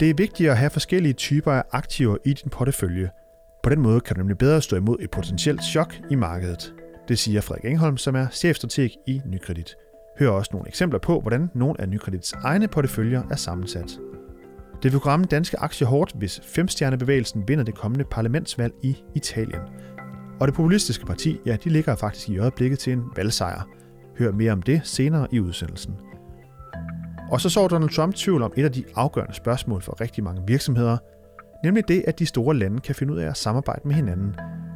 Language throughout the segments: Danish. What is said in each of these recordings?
Det er vigtigt at have forskellige typer af aktiver i din portefølje. På den måde kan du nemlig bedre stå imod et potentielt chok i markedet. Det siger Frederik Engholm, som er chefstrateg i Nykredit. Hør også nogle eksempler på, hvordan nogle af Nykredits egne porteføljer er sammensat. Det vil ramme danske aktier hårdt, hvis femstjernebevægelsen vinder det kommende parlamentsvalg i Italien. Og det populistiske parti, ja, de ligger faktisk i øjeblikket til en valgsejr. Hør mere om det senere i udsendelsen. Og så så Donald Trump tvivl om et af de afgørende spørgsmål for rigtig mange virksomheder, nemlig det, at de store lande kan finde ud af at samarbejde med hinanden.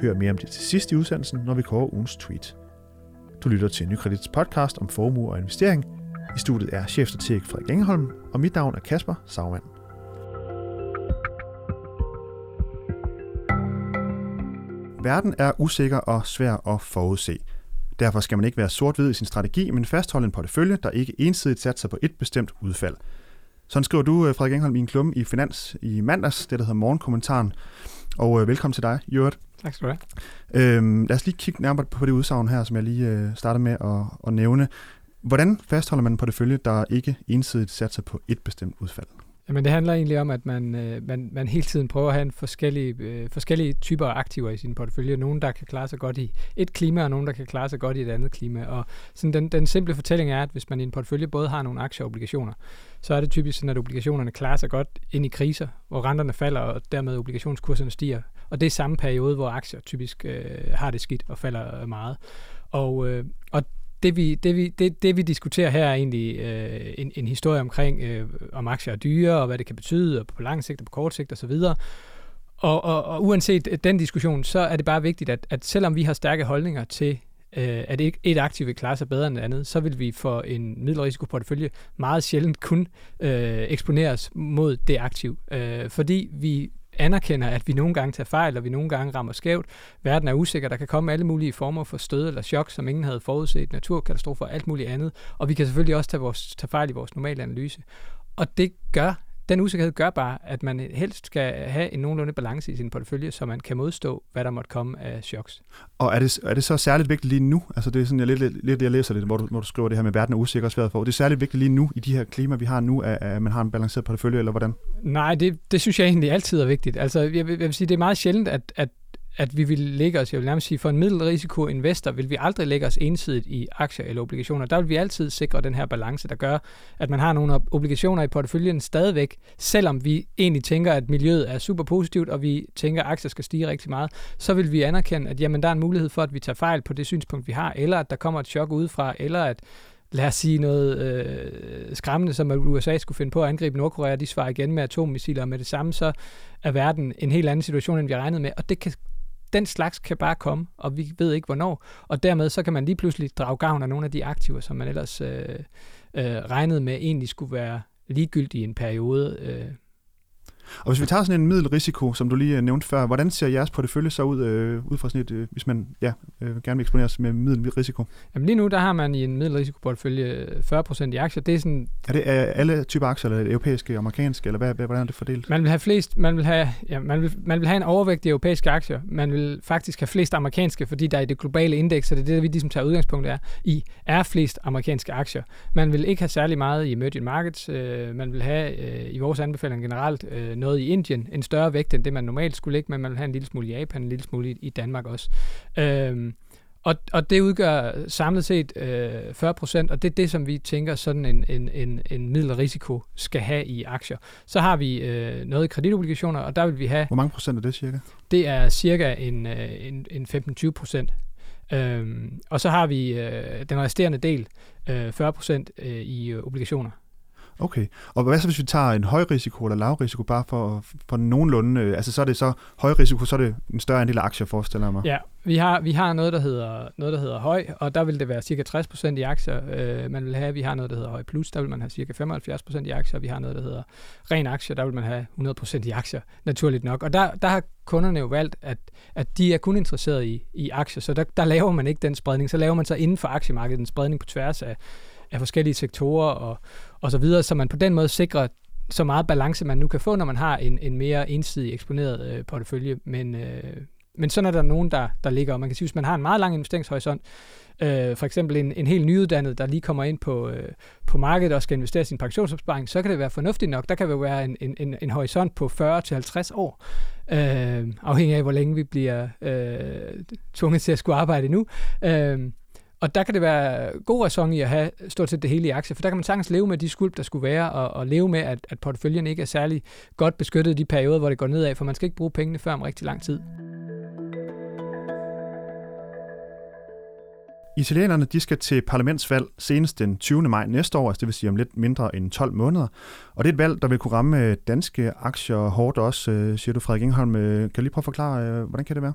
Hør mere om det til sidst i udsendelsen, når vi kører ugens tweet. Du lytter til Nykredits podcast om formue og investering. I studiet er chefstrateg Frederik Engholm, og mit navn er Kasper Sagmann. Verden er usikker og svær at forudse. Derfor skal man ikke være sort-hvid i sin strategi, men fastholde en portefølje, der ikke ensidigt satser på et bestemt udfald. Sådan skriver du, øh, Frederik Engholm, i en klumme i Finans i mandags, det der hedder Morgenkommentaren. Og øh, velkommen til dig, Jørgen. Tak skal du have. Øhm, lad os lige kigge nærmere på det udsagn her, som jeg lige øh, starter med at, at nævne. Hvordan fastholder man en portefølje, der ikke ensidigt satser på et bestemt udfald? Jamen det handler egentlig om, at man, øh, man, man hele tiden prøver at have en forskellige, øh, forskellige typer af aktiver i sin portefølje. Nogle, der kan klare sig godt i et klima, og nogle, der kan klare sig godt i et andet klima. Og sådan den, den simple fortælling er, at hvis man i en portefølje både har nogle aktier og obligationer, så er det typisk sådan, at obligationerne klarer sig godt ind i kriser, hvor renterne falder, og dermed obligationskurserne stiger. Og det er samme periode, hvor aktier typisk øh, har det skidt og falder øh, meget. Og, øh, og det vi, det, vi, det, det vi diskuterer her er egentlig øh, en, en historie omkring, øh, om aktier er dyre, og hvad det kan betyde, og på lang sigt og på kort sigt osv. Og, og, og uanset øh, den diskussion, så er det bare vigtigt, at, at selvom vi har stærke holdninger til, øh, at et, et aktiv vil klare sig bedre end et andet, så vil vi for en middelrisikoportefølje meget sjældent kun øh, eksponeres mod det aktiv. Øh, fordi vi anerkender, at vi nogle gange tager fejl, og vi nogle gange rammer skævt. Verden er usikker, der kan komme alle mulige former for stød eller chok, som ingen havde forudset, naturkatastrofer og alt muligt andet. Og vi kan selvfølgelig også tage, vores, tage fejl i vores normale analyse. Og det gør den usikkerhed gør bare, at man helst skal have en nogenlunde balance i sin portefølje, så man kan modstå, hvad der måtte komme af choks. Og er det, er det så særligt vigtigt lige nu? Altså det er sådan, jeg lidt, lidt jeg læser lidt, hvor du, hvor du skriver det her med, at verden er usikker og svært for. Det er særligt vigtigt lige nu, i de her klima, vi har nu, at, at man har en balanceret portefølje, eller hvordan? Nej, det, det synes jeg egentlig altid er vigtigt. Altså jeg, jeg vil sige, det er meget sjældent, at, at at vi vil lægge os, jeg vil nærmest sige, for en middelrisiko-investor vil vi aldrig lægge os ensidigt i aktier eller obligationer. Der vil vi altid sikre den her balance, der gør, at man har nogle obligationer i porteføljen stadigvæk, selvom vi egentlig tænker, at miljøet er super positivt, og vi tænker, at aktier skal stige rigtig meget, så vil vi anerkende, at jamen, der er en mulighed for, at vi tager fejl på det synspunkt, vi har, eller at der kommer et chok udefra, eller at lad os sige noget øh, skræmmende, som at USA skulle finde på at angribe Nordkorea, de svarer igen med atommissiler, med det samme, så er verden en helt anden situation, end vi regnede med, og det kan, den slags kan bare komme, og vi ved ikke hvornår. Og dermed så kan man lige pludselig drage gavn af nogle af de aktiver, som man ellers øh, øh, regnede med egentlig skulle være ligegyldige i en periode. Øh, og hvis vi tager sådan en middelrisiko, som du lige øh, nævnte før, hvordan ser jeres portefølje så ud, øh, ud fra sådan et, øh, hvis man ja, øh, gerne vil eksponeres med middelrisiko? Jamen lige nu, der har man i en middelrisikoportefølje 40% i aktier. Det er, sådan, er det er alle typer aktier, eller europæiske, amerikanske, eller hvad, hvordan er det fordelt? Man vil have flest, man vil have, ja, man vil, man vil have en overvægt i europæiske aktier. Man vil faktisk have flest amerikanske, fordi der i det globale indeks, og det er det, vi ligesom tager udgangspunkt er, i, er flest amerikanske aktier. Man vil ikke have særlig meget i emerging markets. Øh, man vil have øh, i vores anbefaling generelt øh, noget i Indien, en større vægt end det, man normalt skulle ligge med. Man vil have en lille smule i Japan, en lille smule i, i Danmark også. Øhm, og, og det udgør samlet set øh, 40 procent, og det er det, som vi tænker sådan en, en, en, en middelrisiko skal have i aktier. Så har vi øh, noget i kreditobligationer, og der vil vi have... Hvor mange procent er det cirka? Det er cirka en, øh, en, en 15-20 procent. Øhm, og så har vi øh, den resterende del, øh, 40 procent øh, i øh, obligationer. Okay. Og hvad så, hvis vi tager en høj risiko eller lav risiko, bare for, for nogenlunde, øh, altså så er det så høj risiko, så er det en større andel af aktier, forestiller jeg mig. Ja, vi har, vi har noget, der hedder, noget, der hedder høj, og der vil det være cirka 60% i aktier, øh, man vil have. Vi har noget, der hedder høj plus, der vil man have cirka 75% i aktier. Vi har noget, der hedder ren aktier, der vil man have 100% i aktier, naturligt nok. Og der, der har kunderne jo valgt, at, at de er kun interesseret i, i aktier, så der, der laver man ikke den spredning. Så laver man så inden for aktiemarkedet en spredning på tværs af, af forskellige sektorer og, og så videre, så man på den måde sikrer så meget balance, man nu kan få, når man har en, en mere ensidig eksponeret øh, portefølje. Men, øh, men sådan er der nogen, der, der ligger. Og man kan sige, hvis man har en meget lang investeringshorisont, øh, for eksempel en, en helt nyuddannet, der lige kommer ind på, øh, på markedet og skal investere sin pensionsopsparing, så kan det være fornuftigt nok. Der kan jo være en, en, en en horisont på 40-50 år, øh, afhængig af, hvor længe vi bliver øh, tvunget til at skulle arbejde nu. Øh, og der kan det være god ræson i at have stort set det hele i aktier, for der kan man sagtens leve med de skuld, der skulle være, og, og leve med, at, at porteføljen ikke er særlig godt beskyttet i de perioder, hvor det går nedad, for man skal ikke bruge pengene før om rigtig lang tid. Italienerne de skal til parlamentsvalg senest den 20. maj næste år, altså det vil sige om lidt mindre end 12 måneder. Og det er et valg, der vil kunne ramme øh, danske aktier hårdt også, øh, siger du Frederik Ingholm. Øh, kan du lige prøve at forklare, hvordan kan det være?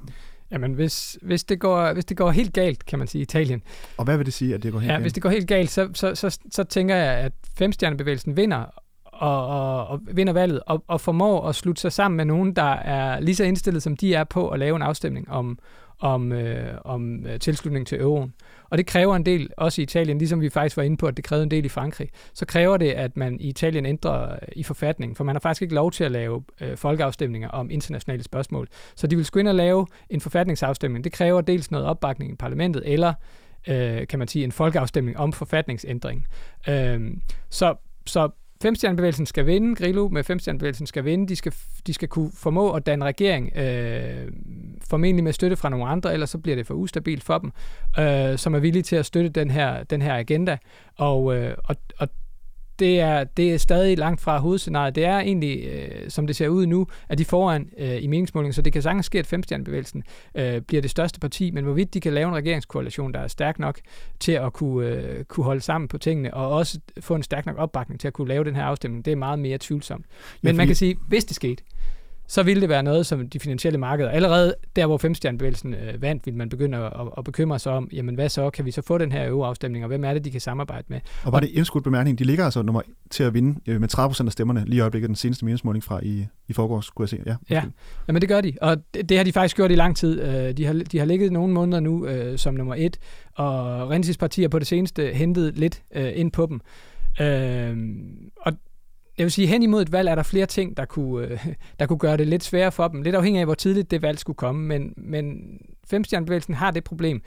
Jamen, hvis, hvis, det går, hvis det går helt galt, kan man sige, i Italien. Og hvad vil det sige, at det går helt ja, galt? hvis det går helt galt, så, så, så, så tænker jeg, at femstjernebevægelsen vinder, og, og, og vinder valget, og, og formår at slutte sig sammen med nogen, der er lige så indstillet, som de er på at lave en afstemning om, om, øh, om øh, tilslutning til euroen. Og det kræver en del, også i Italien, ligesom vi faktisk var inde på, at det krævede en del i Frankrig, så kræver det, at man i Italien ændrer øh, i forfatningen, for man har faktisk ikke lov til at lave øh, folkeafstemninger om internationale spørgsmål. Så de vil skulle ind og lave en forfatningsafstemning. Det kræver dels noget opbakning i parlamentet, eller øh, kan man sige, en folkeafstemning om forfatningsændring. Øh, så, så Femstjernebevægelsen skal vinde, Grillo med Femstjernebevægelsen skal vinde, de skal, de skal kunne formå at danne regering, øh, formentlig med støtte fra nogle andre, ellers så bliver det for ustabilt for dem, øh, som er villige til at støtte den her, den her agenda. Og, øh, og, og det er, det er stadig langt fra hovedscenariet. Det er egentlig, øh, som det ser ud nu, at de foran øh, i meningsmålingen, så det kan sagtens ske, at femstjernebevægelsen øh, bliver det største parti, men hvorvidt de kan lave en regeringskoalition, der er stærk nok til at kunne, øh, kunne holde sammen på tingene, og også få en stærk nok opbakning til at kunne lave den her afstemning, det er meget mere tvivlsomt. Men ja, fordi... man kan sige, hvis det skete, så ville det være noget, som de finansielle markeder, allerede der, hvor femstjernebevægelsen øh, vandt, ville man begynde at, at bekymre sig om, jamen hvad så, kan vi så få den her øveafstemning, og hvem er det, de kan samarbejde med? Og var det indskudt bemærkning, de ligger altså nummer til at vinde øh, med 30% af stemmerne, lige i øjeblikket den seneste meningsmåling fra i, i forgårs, skulle jeg se. Ja, ja. Jamen det gør de, og det, det har de faktisk gjort i lang tid. Øh, de har, de har ligget nogle måneder nu øh, som nummer et, og Rensis partier på det seneste hentet lidt øh, ind på dem. Øh, og jeg vil sige, hen imod et valg er der flere ting, der kunne, øh, der kunne gøre det lidt sværere for dem. Lidt afhængig af, hvor tidligt det valg skulle komme. Men, men femstjernebevægelsen har det problem,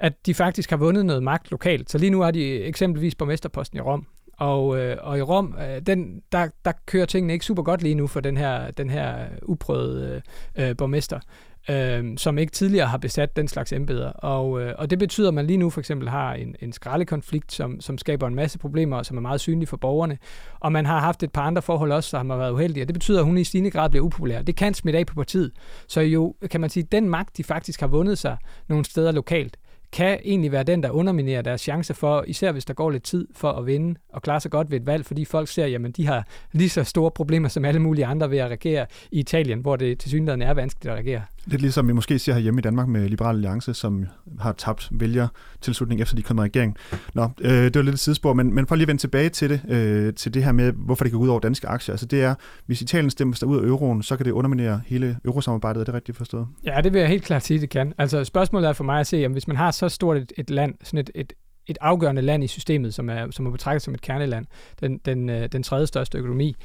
at de faktisk har vundet noget magt lokalt. Så lige nu er de eksempelvis borgmesterposten i Rom. Og, øh, og i Rom, øh, den, der, der kører tingene ikke super godt lige nu for den her, den her uprøvede øh, borgmester øh, som ikke tidligere har besat den slags embeder. Og, øh, og det betyder, at man lige nu for eksempel har en, en skraldekonflikt, som, som skaber en masse problemer, og som er meget synlige for borgerne. Og man har haft et par andre forhold også, som har været uheldige, og det betyder, at hun i stigende grad bliver upopulær. Det kan smitte af på partiet. Så jo, kan man sige, den magt, de faktisk har vundet sig nogle steder lokalt, kan egentlig være den, der underminerer deres chance for, især hvis der går lidt tid for at vinde og klare sig godt ved et valg, fordi folk ser, jamen de har lige så store problemer som alle mulige andre ved at regere i Italien, hvor det til synligheden er vanskeligt at regere. Lidt ligesom vi måske ser hjemme i Danmark med Liberal Alliance, som har tabt vælgertilslutning efter de kom i regering. Nå, øh, det var lidt et sidespor, men, men for lige at vende tilbage til det, øh, til det her med, hvorfor det går ud over danske aktier. Altså det er, hvis Italien stemmer sig ud af euroen, så kan det underminere hele eurosamarbejdet. Er det rigtigt forstået? Ja, det vil jeg helt klart sige, det kan. Altså spørgsmålet er for mig at se, om hvis man har så stort et, et land, sådan et, et, et afgørende land i systemet, som er, som er betragtet som et kerneland, den, den, øh, den tredje største økonomi,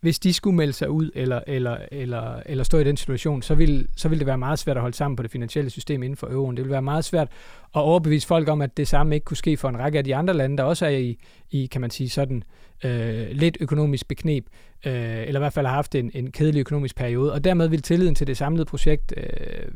hvis de skulle melde sig ud eller, eller, eller, eller stå i den situation, så vil, så vil det være meget svært at holde sammen på det finansielle system inden for euroen. Det vil være meget svært at overbevise folk om, at det samme ikke kunne ske for en række af de andre lande, der også er i, i kan man sige, sådan øh, lidt økonomisk beknep, øh, eller i hvert fald har haft en, en kedelig økonomisk periode, og dermed vil tilliden til det samlede projekt øh,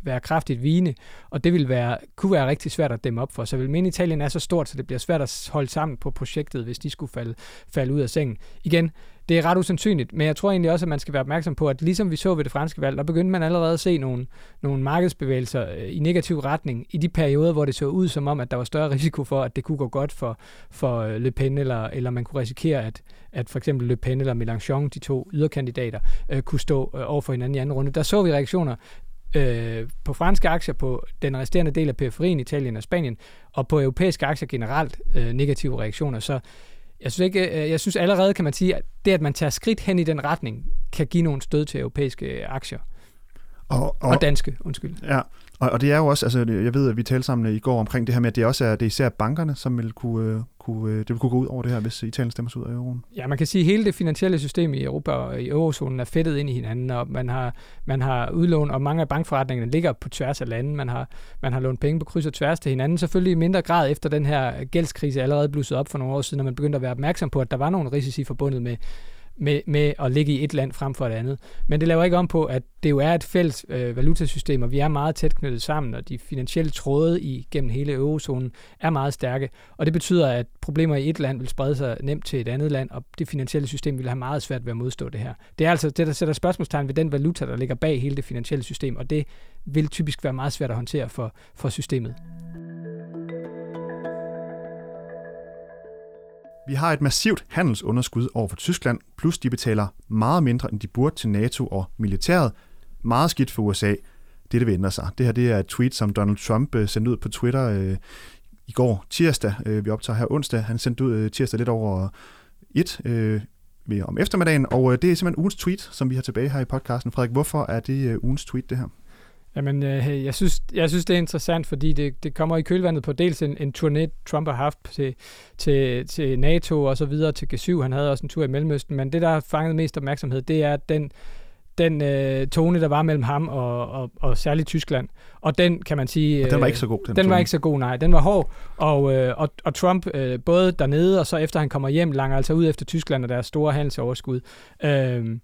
være kraftigt vigende, og det vil være, kunne være rigtig svært at dæmme op for. Så vil mene, Italien er så stort, så det bliver svært at holde sammen på projektet, hvis de skulle falde, falde ud af sengen. Igen, det er ret usandsynligt, men jeg tror egentlig også, at man skal være opmærksom på, at ligesom vi så ved det franske valg, der begyndte man allerede at se nogle, nogle markedsbevægelser øh, i negativ retning i de perioder, hvor det så ud som om, at der var større risiko for, at det kunne gå godt for, for øh, Le Pen, eller, eller man kunne risikere, at, at for eksempel Le Pen eller Mélenchon, de to yderkandidater, øh, kunne stå øh, over for hinanden i anden runde. Der så vi reaktioner øh, på franske aktier, på den resterende del af periferien, Italien og Spanien, og på europæiske aktier generelt øh, negative reaktioner. Så jeg synes, ikke, øh, jeg synes allerede, kan man sige, at det, at man tager skridt hen i den retning, kan give nogle stød til europæiske aktier. Og, og, og danske, undskyld. Ja, og, og det er jo også, altså jeg ved, at vi talte sammen i går omkring det her med, at det også er, det er især bankerne, som vil kunne, uh, kunne, øh, det vil kunne gå ud over det her, hvis Italien stemmer sig ud af euroen? Ja, man kan sige, at hele det finansielle system i Europa og i eurozonen er fedtet ind i hinanden, og man har, man har udlån, og mange af bankforretningerne ligger på tværs af lande. Man har, man har lånt penge på kryds og tværs til hinanden, selvfølgelig i mindre grad efter den her gældskrise allerede blusset op for nogle år siden, når man begyndte at være opmærksom på, at der var nogle risici forbundet med, med, med at ligge i et land frem for et andet. Men det laver ikke om på, at det jo er et fælles øh, valutasystem, og vi er meget tæt knyttet sammen, og de finansielle tråde i gennem hele eurozonen er meget stærke. Og det betyder, at problemer i et land vil sprede sig nemt til et andet land, og det finansielle system vil have meget svært ved at modstå det her. Det er altså det, der sætter spørgsmålstegn ved den valuta, der ligger bag hele det finansielle system, og det vil typisk være meget svært at håndtere for, for systemet. Vi har et massivt handelsunderskud over for Tyskland, plus de betaler meget mindre, end de burde til NATO og militæret. Meget skidt for USA. Det, det vil ændre sig. Det her det er et tweet, som Donald Trump øh, sendte ud på Twitter øh, i går tirsdag. Øh, vi optager her onsdag. Han sendte ud øh, tirsdag lidt over et øh, om eftermiddagen, og øh, det er simpelthen ugens tweet, som vi har tilbage her i podcasten. Frederik, hvorfor er det øh, ugens tweet, det her? Jamen, øh, jeg, synes, jeg synes, det er interessant, fordi det, det kommer i kølvandet på dels en, en turné, Trump har haft til, til, til NATO og så videre til G7. Han havde også en tur i Mellemøsten, men det, der har fanget mest opmærksomhed, det er den, den øh, tone, der var mellem ham og, og, og særligt Tyskland. Og den, kan man sige... Og den var ikke så god, den Den var ikke så god, nej. Den var hård. Og, øh, og, og Trump, øh, både dernede og så efter han kommer hjem, langer altså ud efter Tyskland og deres store handelsoverskud. Øh,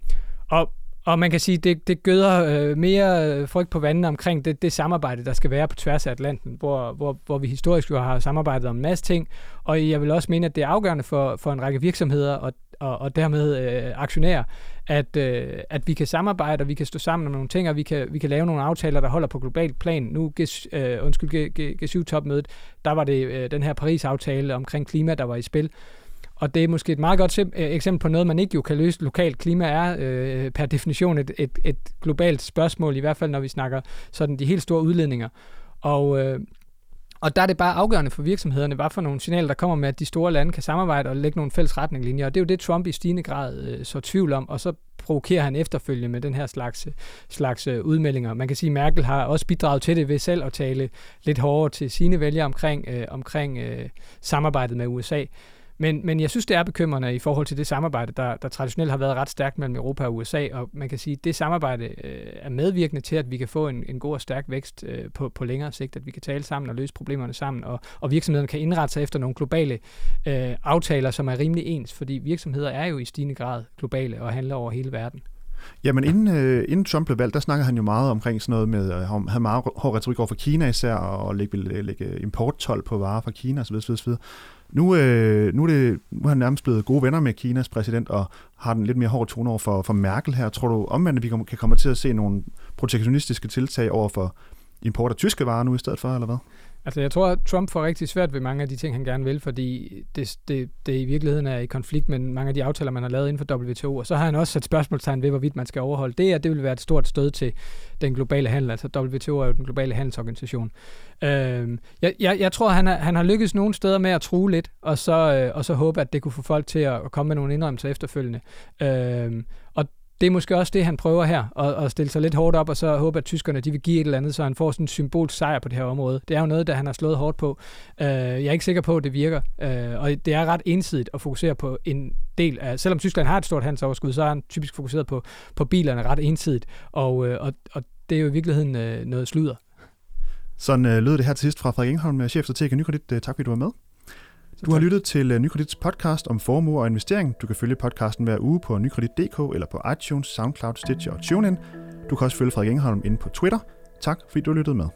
og og man kan sige, det, det gøder øh, mere øh, frygt på vandet omkring det, det samarbejde, der skal være på tværs af Atlanten, hvor, hvor, hvor vi historisk jo har samarbejdet om en masse ting. Og jeg vil også mene, at det er afgørende for, for en række virksomheder og, og, og dermed øh, aktionærer, at, øh, at vi kan samarbejde, og vi kan stå sammen om nogle ting, og vi kan, vi kan lave nogle aftaler, der holder på globalt plan. Nu, G, øh, undskyld, G, G7-topmødet, der var det øh, den her Paris-aftale omkring klima, der var i spil. Og det er måske et meget godt øh, eksempel på noget, man ikke jo kan løse lokalt. Klima er øh, per definition et, et, et globalt spørgsmål, i hvert fald når vi snakker sådan de helt store udledninger. Og, øh, og der er det bare afgørende for virksomhederne, hvad for nogle signaler, der kommer med, at de store lande kan samarbejde og lægge nogle fælles retningslinjer. Og det er jo det, Trump i stigende grad øh, så tvivl om, og så provokerer han efterfølgende med den her slags, øh, slags øh, udmeldinger. Man kan sige, at Merkel har også bidraget til det ved selv at tale lidt hårdere til sine vælgere omkring, øh, omkring øh, samarbejdet med USA. Men, men jeg synes, det er bekymrende i forhold til det samarbejde, der, der traditionelt har været ret stærkt mellem Europa og USA, og man kan sige, at det samarbejde øh, er medvirkende til, at vi kan få en, en god og stærk vækst øh, på, på længere sigt, at vi kan tale sammen og løse problemerne sammen, og, og virksomhederne kan indrette sig efter nogle globale øh, aftaler, som er rimelig ens, fordi virksomheder er jo i stigende grad globale og handler over hele verden. Jamen inden, øh, inden Trump blev valgt, der snakkede han jo meget omkring sådan noget med, øh, han havde meget hård retorik over for Kina især, og lægge, lægge importtol på varer fra Kina osv. osv., osv. Nu, øh, nu, er det, nu er han nærmest blevet gode venner med Kinas præsident, og har den lidt mere hård tone over for, for Merkel her. Tror du omvendt, at vi kan komme til at se nogle protektionistiske tiltag over for import af tyske varer nu i stedet for, eller hvad? Altså, jeg tror, at Trump får rigtig svært ved mange af de ting, han gerne vil, fordi det, det, det i virkeligheden er i konflikt med mange af de aftaler, man har lavet inden for WTO. Og så har han også sat spørgsmålstegn ved, hvorvidt man skal overholde det, at det vil være et stort stød til den globale handel. Altså, WTO er jo den globale handelsorganisation. Øhm, jeg, jeg, jeg tror, han, er, han har lykkes nogle steder med at true lidt, og så, øh, og så håbe, at det kunne få folk til at, at komme med nogle indrømmelser efterfølgende. Øhm, og det er måske også det, han prøver her, at, at stille sig lidt hårdt op, og så håbe, at tyskerne de vil give et eller andet, så han får sådan en symbolsk sejr på det her område. Det er jo noget, der han har slået hårdt på. Øh, jeg er ikke sikker på, at det virker, øh, og det er ret ensidigt at fokusere på en del af, selvom Tyskland har et stort handelsoverskud, så er han typisk fokuseret på, på bilerne ret ensidigt, og, øh, og, og det er jo i virkeligheden øh, noget sludder. Sådan øh, lød det her til sidst fra Frederik Ingholm, chefstrateg af Nykredit. Øh, tak fordi du var med. Du har lyttet til øh, Nykredits podcast om formue og investering. Du kan følge podcasten hver uge på nykredit.dk eller på iTunes, SoundCloud, Stitcher og TuneIn. Du kan også følge Frederik Engholm inde på Twitter. Tak fordi du lyttede med.